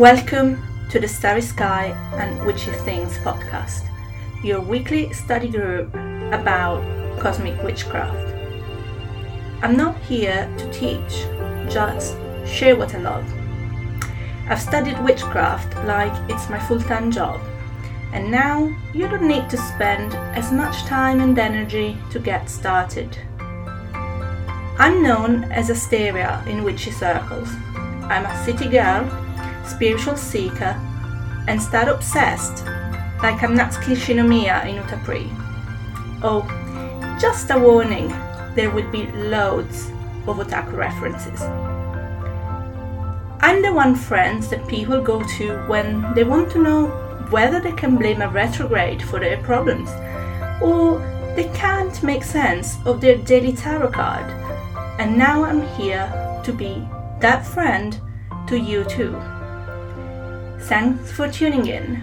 Welcome to the Starry Sky and Witchy Things podcast, your weekly study group about cosmic witchcraft. I'm not here to teach, just share what I love. I've studied witchcraft like it's my full time job, and now you don't need to spend as much time and energy to get started. I'm known as Asteria in witchy circles. I'm a city girl, spiritual seeker, and start obsessed, like I'm Natsuki Shinomiya in Utapri. Oh, just a warning, there will be loads of otaku references. I'm the one friends that people go to when they want to know whether they can blame a retrograde for their problems, or they can't make sense of their daily tarot card and now I'm here to be that friend to you too. Thanks for tuning in.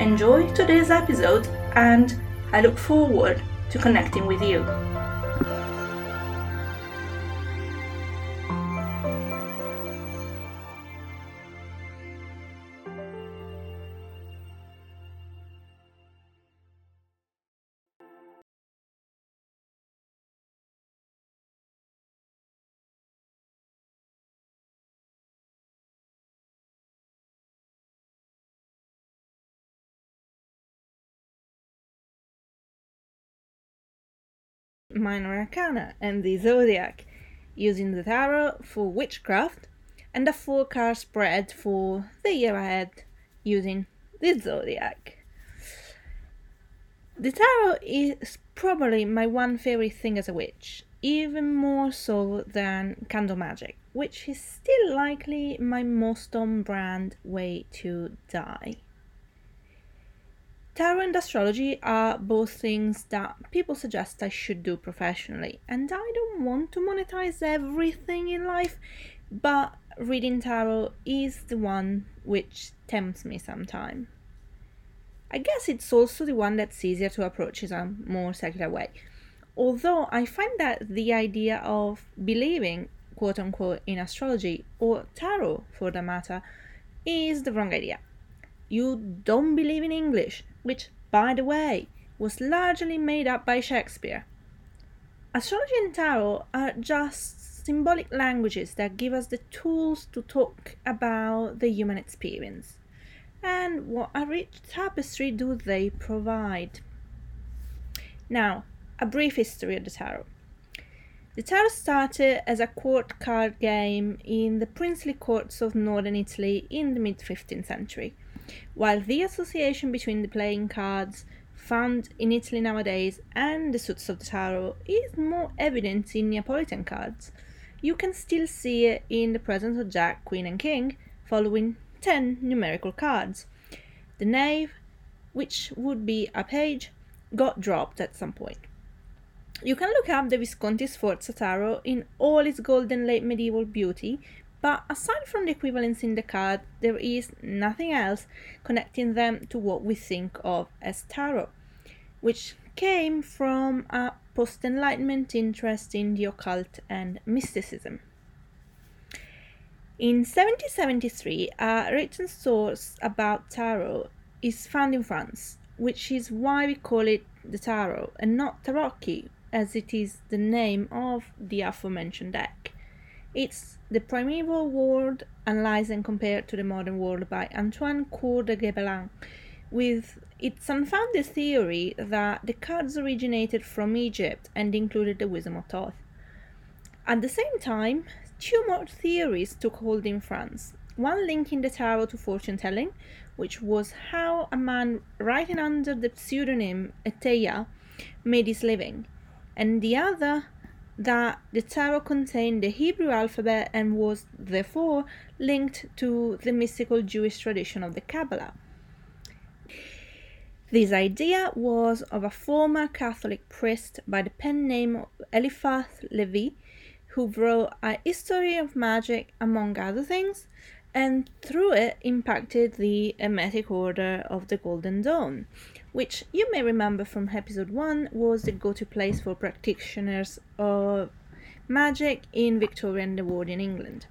Enjoy today's episode, and I look forward to connecting with you. Minor arcana and the zodiac, using the tarot for witchcraft and a four card spread for the year ahead using the zodiac. The tarot is probably my one favorite thing as a witch, even more so than candle magic, which is still likely my most on brand way to die. Tarot and astrology are both things that people suggest I should do professionally, and I don't want to monetize everything in life, but reading tarot is the one which tempts me sometimes. I guess it's also the one that's easier to approach in a more secular way. Although I find that the idea of believing, quote unquote, in astrology, or tarot for the matter, is the wrong idea. You don't believe in English, which, by the way, was largely made up by Shakespeare. Astrology and tarot are just symbolic languages that give us the tools to talk about the human experience. And what a rich tapestry do they provide? Now, a brief history of the tarot. The tarot started as a court card game in the princely courts of northern Italy in the mid 15th century. While the association between the playing cards found in Italy nowadays and the suits of the tarot is more evident in Neapolitan cards, you can still see it in the presence of Jack, Queen, and King following 10 numerical cards. The knave, which would be a page, got dropped at some point. You can look up the Visconti Sforza tarot in all its golden late medieval beauty but aside from the equivalence in the card, there is nothing else connecting them to what we think of as tarot, which came from a post Enlightenment interest in the occult and mysticism. In 1773, a written source about tarot is found in France, which is why we call it the tarot and not tarocchi, as it is the name of the aforementioned deck. It's the primeval world analyzed and compared to the modern world by Antoine Cour de Gébelin, with its unfounded theory that the cards originated from Egypt and included the wisdom of Thoth. At the same time, two more theories took hold in France. One linking the tarot to fortune telling, which was how a man writing under the pseudonym Etteilla made his living, and the other that the tarot contained the Hebrew alphabet and was therefore linked to the mystical Jewish tradition of the Kabbalah. This idea was of a former Catholic priest by the pen name Eliphas Levi, who wrote a history of magic, among other things, and through it impacted the Hermetic Order of the Golden Dawn, which you may remember from episode 1 was the go to place for practitioners of magic in Victorian Edwardian England.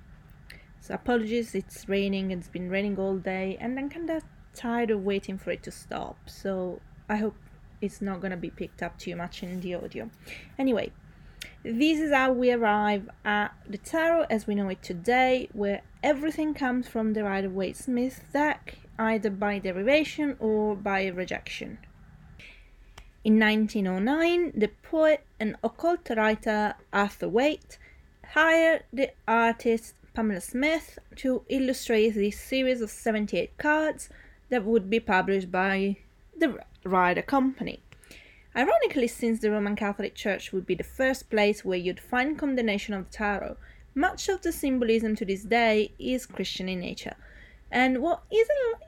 So apologies, it's raining, it's been raining all day, and I'm kinda tired of waiting for it to stop. So I hope it's not gonna be picked up too much in the audio. Anyway, this is how we arrive at the tarot as we know it today, where everything comes from the Rider Waite Smith deck, either by derivation or by rejection. In 1909, the poet and occult writer Arthur Waite hired the artist Pamela Smith to illustrate this series of 78 cards that would be published by the Rider Company. Ironically, since the Roman Catholic Church would be the first place where you'd find condemnation of the tarot, much of the symbolism to this day is Christian in nature, and what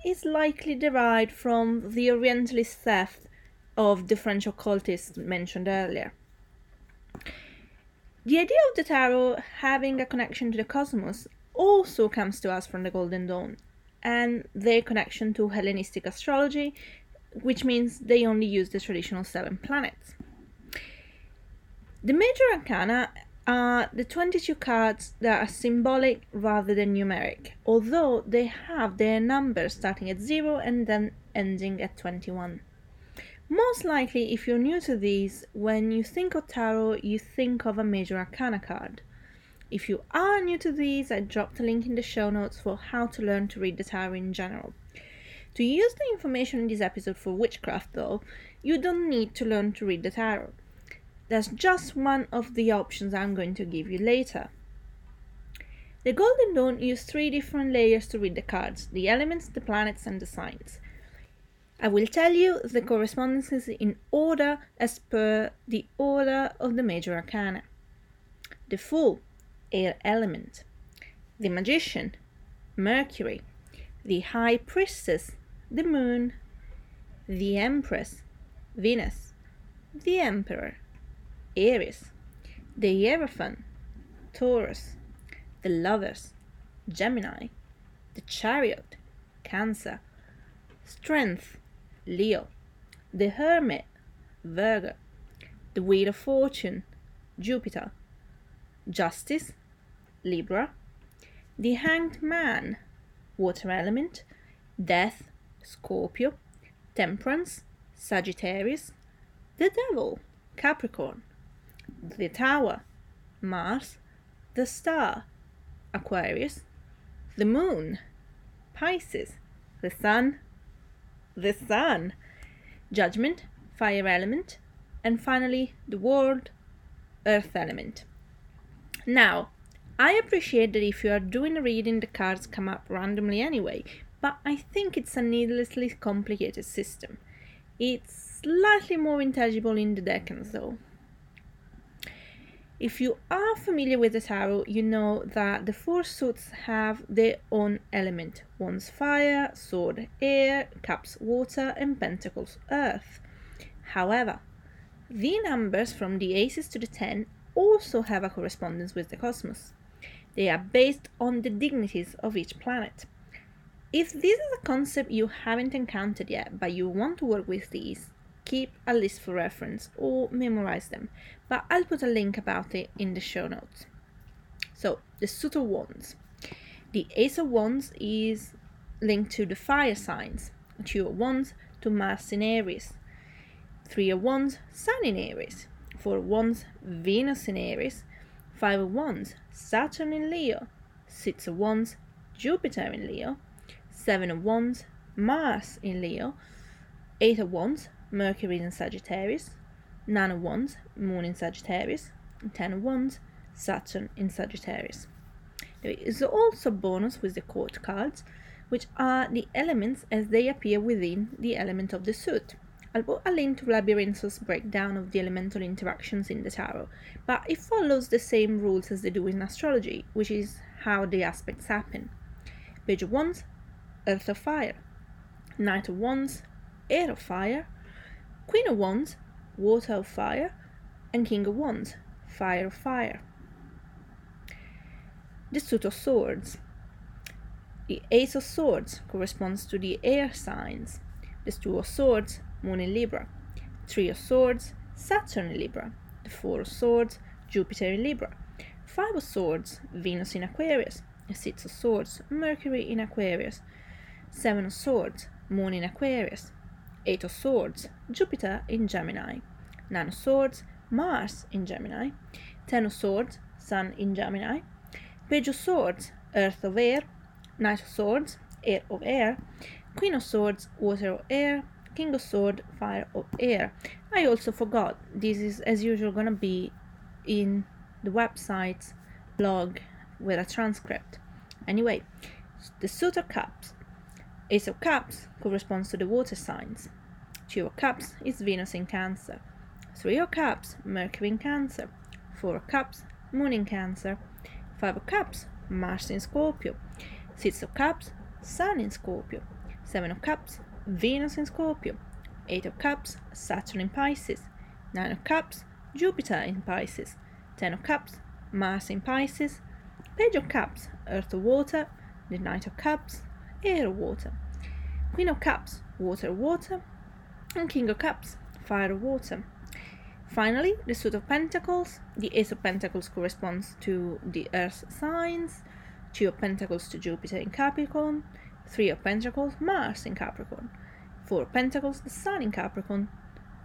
is likely derived from the Orientalist theft of the French occultists mentioned earlier. The idea of the tarot having a connection to the cosmos also comes to us from the Golden Dawn, and their connection to Hellenistic astrology which means they only use the traditional seven planets. The major arcana are the 22 cards that are symbolic rather than numeric, although they have their numbers starting at 0 and then ending at 21. Most likely, if you're new to these, when you think of tarot, you think of a major arcana card. If you are new to these, I dropped a link in the show notes for how to learn to read the tarot in general. To use the information in this episode for witchcraft, though, you don't need to learn to read the tarot. That's just one of the options I'm going to give you later. The Golden Dawn used three different layers to read the cards the elements, the planets, and the signs. I will tell you the correspondences in order as per the order of the major arcana. The Fool, air element. The Magician, Mercury. The High Priestess, the moon, the empress, Venus, the emperor, Aries, the Hierophant, Taurus, the lovers, Gemini, the chariot, Cancer, strength, Leo, the hermit, Virgo, the wheel of fortune, Jupiter, justice, Libra, the hanged man, water element, death, Scorpio, Temperance, Sagittarius, the Devil, Capricorn, the Tower, Mars, the Star, Aquarius, the Moon, Pisces, the Sun, the Sun, Judgment, Fire Element, and finally the World, Earth Element. Now, I appreciate that if you are doing a reading, the cards come up randomly anyway, but I think it's a needlessly complicated system. It's slightly more intelligible in the decans though. If you are familiar with the tarot, you know that the four suits have their own element Wands fire, sword air, cups water, and pentacles earth. However, the numbers from the aces to the 10 also have a correspondence with the cosmos. They are based on the dignities of each planet. If this is a concept you haven't encountered yet, but you want to work with these, keep a list for reference or memorize them, but I'll put a link about it in the show notes. So, the Suit of Wands. The Ace of Wands is linked to the fire signs, Two of Wands to Mars in Aries, Three of Wands, Sun in Aries, Four of Wands, Venus in Aries, Five of Wands, Saturn in Leo, Six of Wands, Jupiter in Leo, Seven of Wands, Mars in Leo, Eight of Wands, Mercury in Sagittarius, Nine of Wands, Moon in Sagittarius, Ten of Wands, Saturn in Sagittarius. There is also bonus with the court cards, which are the elements as they appear within the element of the suit. I'll put a link to Labyrinthos' breakdown of the elemental interactions in the tarot, but it follows the same rules as they do in astrology, which is how the aspects happen. Page of Wands, Earth of Fire, Knight of Wands, Air of Fire, Queen of Wands, Water of Fire, and King of Wands, Fire of Fire. The Suit of Swords. The Ace of Swords corresponds to the air signs. The Two of Swords, Moon in Libra. Three of Swords, Saturn in Libra. The Four of Swords, Jupiter in Libra. Five of Swords, Venus in Aquarius. Six of Swords, Mercury in Aquarius. Seven of Swords, Moon in Aquarius. Eight of Swords, Jupiter in Gemini. Nine of Swords, Mars in Gemini. Ten of Swords, Sun in Gemini. Page of Swords, Earth of Air. Knight of Swords, Air of Air. Queen of Swords, Water of Air. King of Swords, Fire of Air. I also forgot, this is as usual gonna be in the website's blog with a transcript. Anyway, the Suit of Cups. Ace of Cups corresponds to the water signs. Two of Cups is Venus in Cancer. Three of Cups, Mercury in Cancer. Four of Cups, Moon in Cancer. Five of Cups, Mars in Scorpio. Six of Cups, Sun in Scorpio. Seven of Cups, Venus in Scorpio. Eight of Cups, Saturn in Pisces. Nine of Cups, Jupiter in Pisces. Ten of Cups, Mars in Pisces. Page of Cups, Earth of Water. The Knight of Cups, Air Water. Queen of Cups, Water Water. And King of Cups, Fire Water. Finally, the Suit of Pentacles. The Ace of Pentacles corresponds to the Earth signs. Two of Pentacles to Jupiter in Capricorn. Three of Pentacles, Mars in Capricorn. Four of Pentacles, the Sun in Capricorn.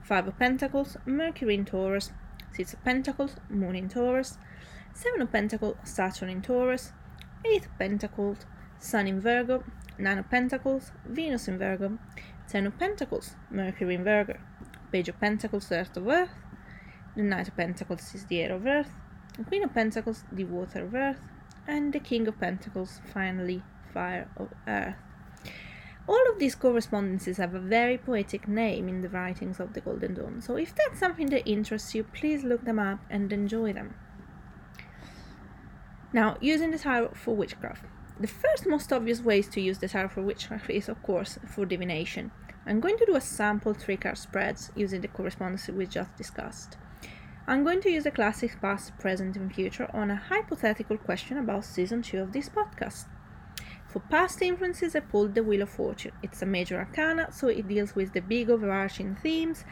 Five of Pentacles, Mercury in Taurus. Six of Pentacles, Moon in Taurus. Seven of Pentacles, Saturn in Taurus. Eight of Pentacles, Sun in Virgo. Nine of Pentacles, Venus in Virgo. Ten of Pentacles, Mercury in Virgo. Page of Pentacles, Earth of Earth. The Knight of Pentacles is the Air of Earth. The Queen of Pentacles, the Water of Earth. And the King of Pentacles, finally, Fire of Earth. All of these correspondences have a very poetic name in the writings of the Golden Dawn, so if that's something that interests you, please look them up and enjoy them. Now, using the tarot for witchcraft. The first most obvious ways to use the tarot for witchcraft is, of course, for divination. I'm going to do a sample three card spreads using the correspondence we just discussed. I'm going to use the classic past, present, and future on a hypothetical question about season 2 of this podcast. For past influences, I pulled the Wheel of Fortune. It's a major arcana, so it deals with the big overarching themes,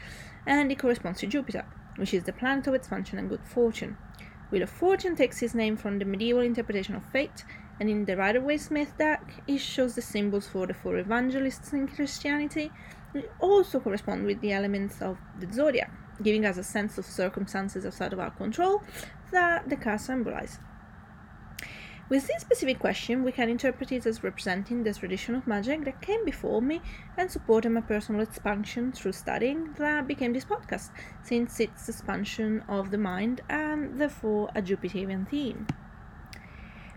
and it corresponds to Jupiter, which is the planet of expansion and good fortune. Wheel of Fortune takes its name from the medieval interpretation of fate, and in the Rider Waite Smith deck, it shows the symbols for the four evangelists in Christianity, which also correspond with the elements of the zodiac, giving us a sense of circumstances outside of our control that the cards symbolizes. With this specific question, we can interpret it as representing the tradition of magic that came before me and supported my personal expansion through studying that became this podcast, since it's expansion of the mind and therefore a Jupiterian theme.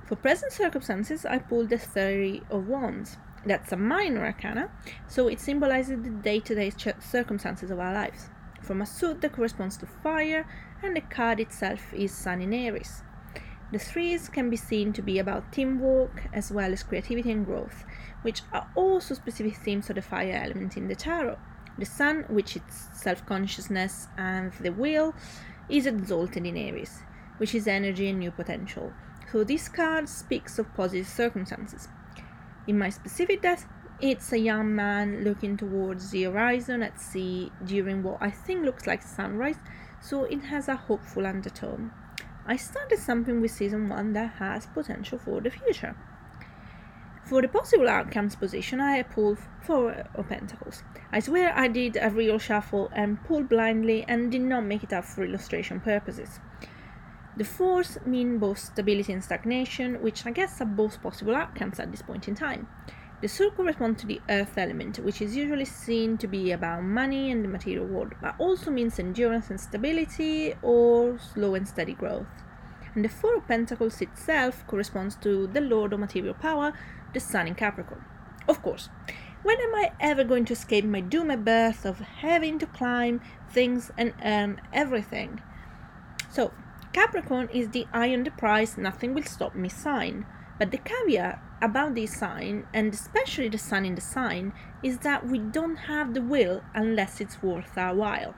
For present circumstances, I pulled the Three of Wands. That's a minor arcana, so it symbolizes the day to day circumstances of our lives. From a suit that corresponds to fire, and the card itself is Sun in Aries. The threes can be seen to be about teamwork as well as creativity and growth, which are also specific themes of the fire element in the tarot. The sun, which is self consciousness, and the will, is exalted in Aries, which is energy and new potential. So this card speaks of positive circumstances. In my specific deck, it's a young man looking towards the horizon at sea during what I think looks like sunrise, so it has a hopeful undertone. I started something with season 1 that has potential for the future. For the possible outcomes position, I pulled Four of Pentacles. I swear I did a real shuffle and pulled blindly and did not make it up for illustration purposes. The fours mean both stability and stagnation, which I guess are both possible outcomes at this point in time. The suit corresponds to the earth element, which is usually seen to be about money and the material world, but also means endurance and stability or slow and steady growth. And the Four of Pentacles itself corresponds to the Lord of Material Power, the Sun in Capricorn. Of course, when am I ever going to escape my doom at birth of having to climb things and earn everything? So, Capricorn is the eye on the prize, nothing will stop me sign. But the caveat about this sign, and especially the sun in the sign, is that we don't have the will unless it's worth our while.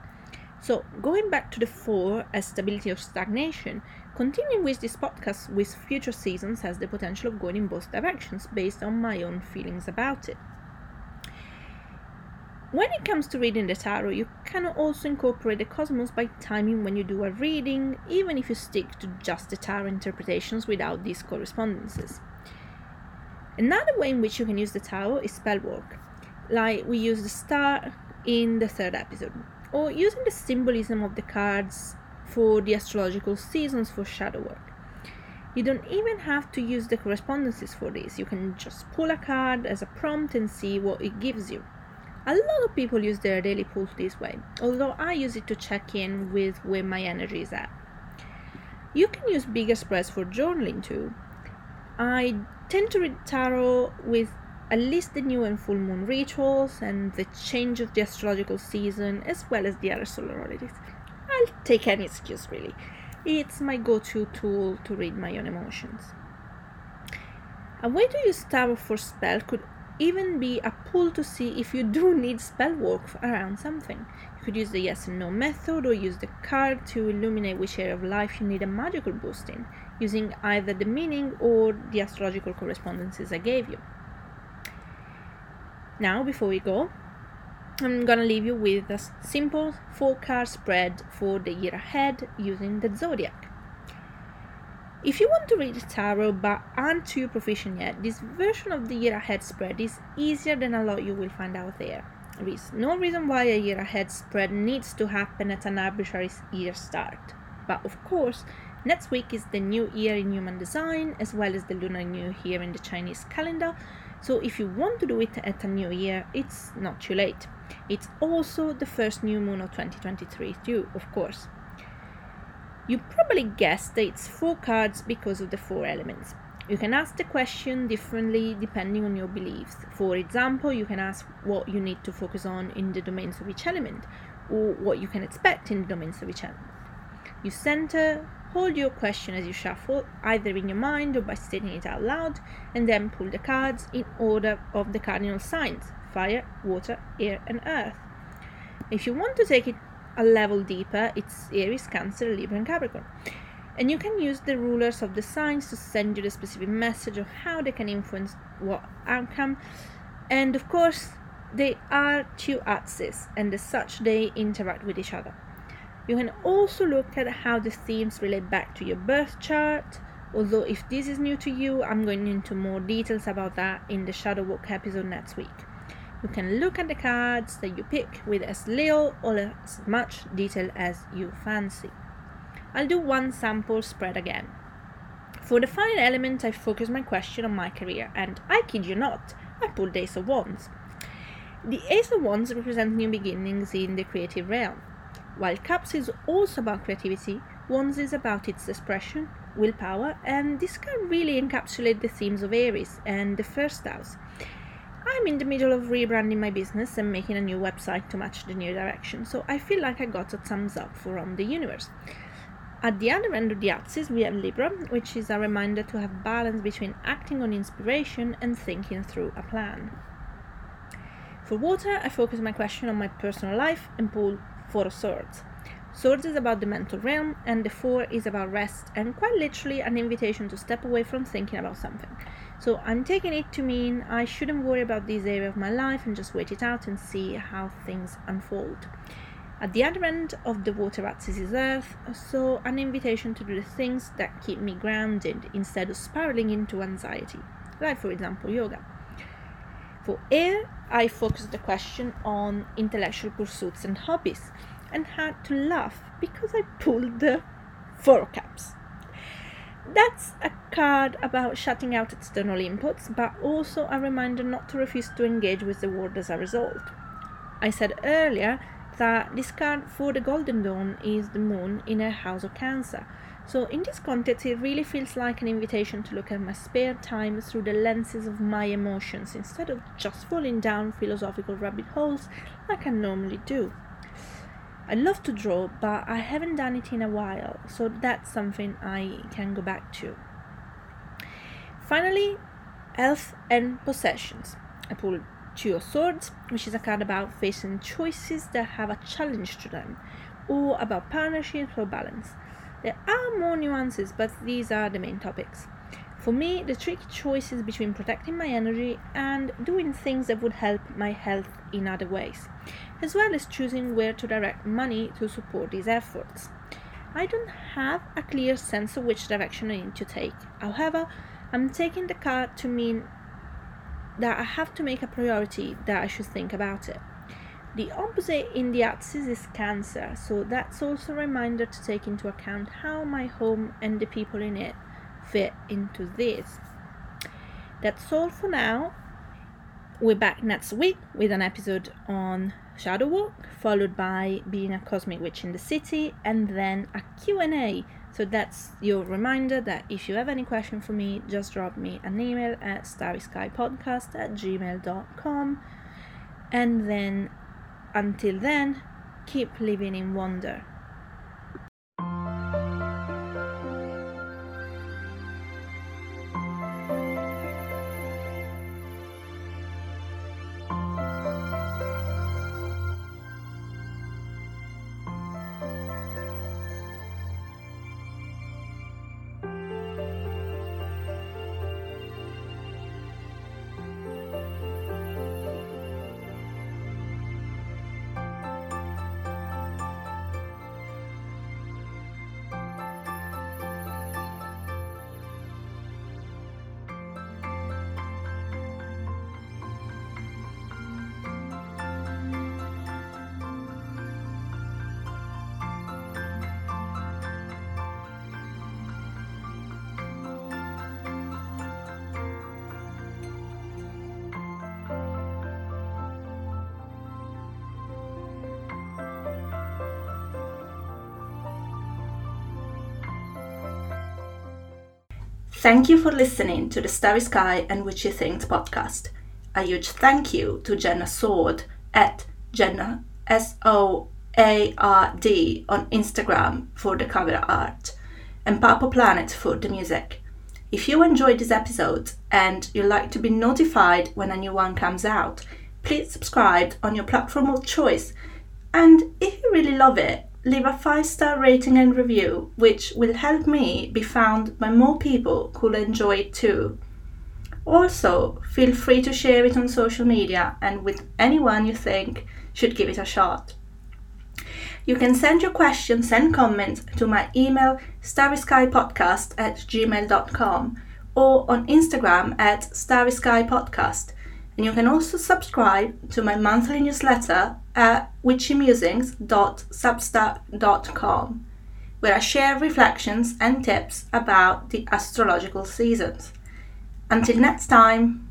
So, going back to the four as stability or stagnation, continuing with this podcast with future seasons has the potential of going in both directions based on my own feelings about it. When it comes to reading the tarot, you can also incorporate the cosmos by timing when you do a reading, even if you stick to just the tarot interpretations without these correspondences. Another way in which you can use the tarot is spell work, like we use the star in the third episode, or using the symbolism of the cards for the astrological seasons for shadow work. You don't even have to use the correspondences for this, you can just pull a card as a prompt and see what it gives you. A lot of people use their daily pulse this way, although I use it to check in with where my energy is at. You can use bigger spreads for journaling too. I tend to read tarot with at least the new and full moon rituals and the change of the astrological season, as well as the other solar holidays. I'll take any excuse really. It's my go to tool to read my own emotions. A way to use tarot for spell could even be a pull to see if you do need spell work around something. You could use the yes and no method or use the card to illuminate which area of life you need a magical boost in, using either the meaning or the astrological correspondences I gave you. Now, before we go, I'm gonna leave you with a simple four card spread for the year ahead using the zodiac. If you want to read the tarot but aren't too proficient yet, this version of the year ahead spread is easier than a lot you will find out there. There is no reason why a year ahead spread needs to happen at an arbitrary year start. But of course, next week is the new year in human design as well as the lunar new year in the Chinese calendar. So if you want to do it at a new year, it's not too late. It's also the first new moon of 2023 too, of course. You probably guessed that it's four cards because of the four elements. You can ask the question differently depending on your beliefs. For example, you can ask what you need to focus on in the domains of each element, or what you can expect in the domains of each element. You center, hold your question as you shuffle, either in your mind or by stating it out loud, and then pull the cards in order of the cardinal signs fire, water, air, and earth. If you want to take it a level deeper, it's Aries, Cancer, Libra, and Capricorn. And you can use the rulers of the signs to send you the specific message of how they can influence what outcome. And of course, they are two axes, and as such, they interact with each other. You can also look at how the themes relate back to your birth chart. Although, if this is new to you, I'm going into more details about that in the Shadow Work episode next week. You can look at the cards that you pick with as little or as much detail as you fancy. I'll do one sample spread again. For the final element, I focus my question on my career, and I kid you not, I pulled the Ace of Wands. The Ace of Wands represents new beginnings in the creative realm. While Cups is also about creativity, Wands is about its expression, willpower, and this can really encapsulate the themes of Aries and the first house. I'm in the middle of rebranding my business and making a new website to match the new direction, so I feel like I got a thumbs up from the universe. At the other end of the axis, we have Libra, which is a reminder to have balance between acting on inspiration and thinking through a plan. For water, I focus my question on my personal life and pull Four Swords. Swords is about the mental realm, and the Four is about rest and quite literally an invitation to step away from thinking about something. So I'm taking it to mean I shouldn't worry about this area of my life and just wait it out and see how things unfold. At the other end of the water axis is Earth, so an invitation to do the things that keep me grounded instead of spiraling into anxiety, like for example yoga. For air, I focused the question on intellectual pursuits and hobbies and had to laugh because I pulled the four cups. That's a card about shutting out external inputs, but also a reminder not to refuse to engage with the world as a result. I said earlier that this card for the Golden Dawn is the moon in a house of Cancer. So, in this context, it really feels like an invitation to look at my spare time through the lenses of my emotions instead of just falling down philosophical rabbit holes like I normally do. I love to draw, but I haven't done it in a while, so that's something I can go back to. Finally, health and possessions. I pulled Two of Swords, which is a card about facing choices that have a challenge to them, or about partnerships or balance. There are more nuances, but these are the main topics. For me, the tricky choice is between protecting my energy and doing things that would help my health in other ways, as well as choosing where to direct money to support these efforts. I don't have a clear sense of which direction I need to take. However, I'm taking the card to mean that I have to make a priority that I should think about it. The opposite in the axis is Cancer, so that's also a reminder to take into account how my home and the people in it fit into this. That's all for now. We're back next week with an episode on Shadow Work, followed by being a cosmic witch in the city, and then a Q&A. So that's your reminder that if you have any question for me, just drop me an email at starryskypodcast at gmail.com. And then, until then, keep living in wonder. Thank you for listening to the Starry Sky and Witchy Things podcast. A huge thank you to Jenna Soard at Jenna S O A R D on Instagram for the cover art and Purple Planet for the music. If you enjoyed this episode and you'd like to be notified when a new one comes out, please subscribe on your platform of choice. And if you really love it, leave a five star rating and review, which will help me be found by more people who'll enjoy it too. Also, feel free to share it on social media and with anyone you think should give it a shot. You can send your questions and comments to my email starryskypodcast at gmail.com or on Instagram at starryskypodcast and you can also subscribe to my monthly newsletter at witchymusings.substack.com, where I share reflections and tips about the astrological seasons. Until next time!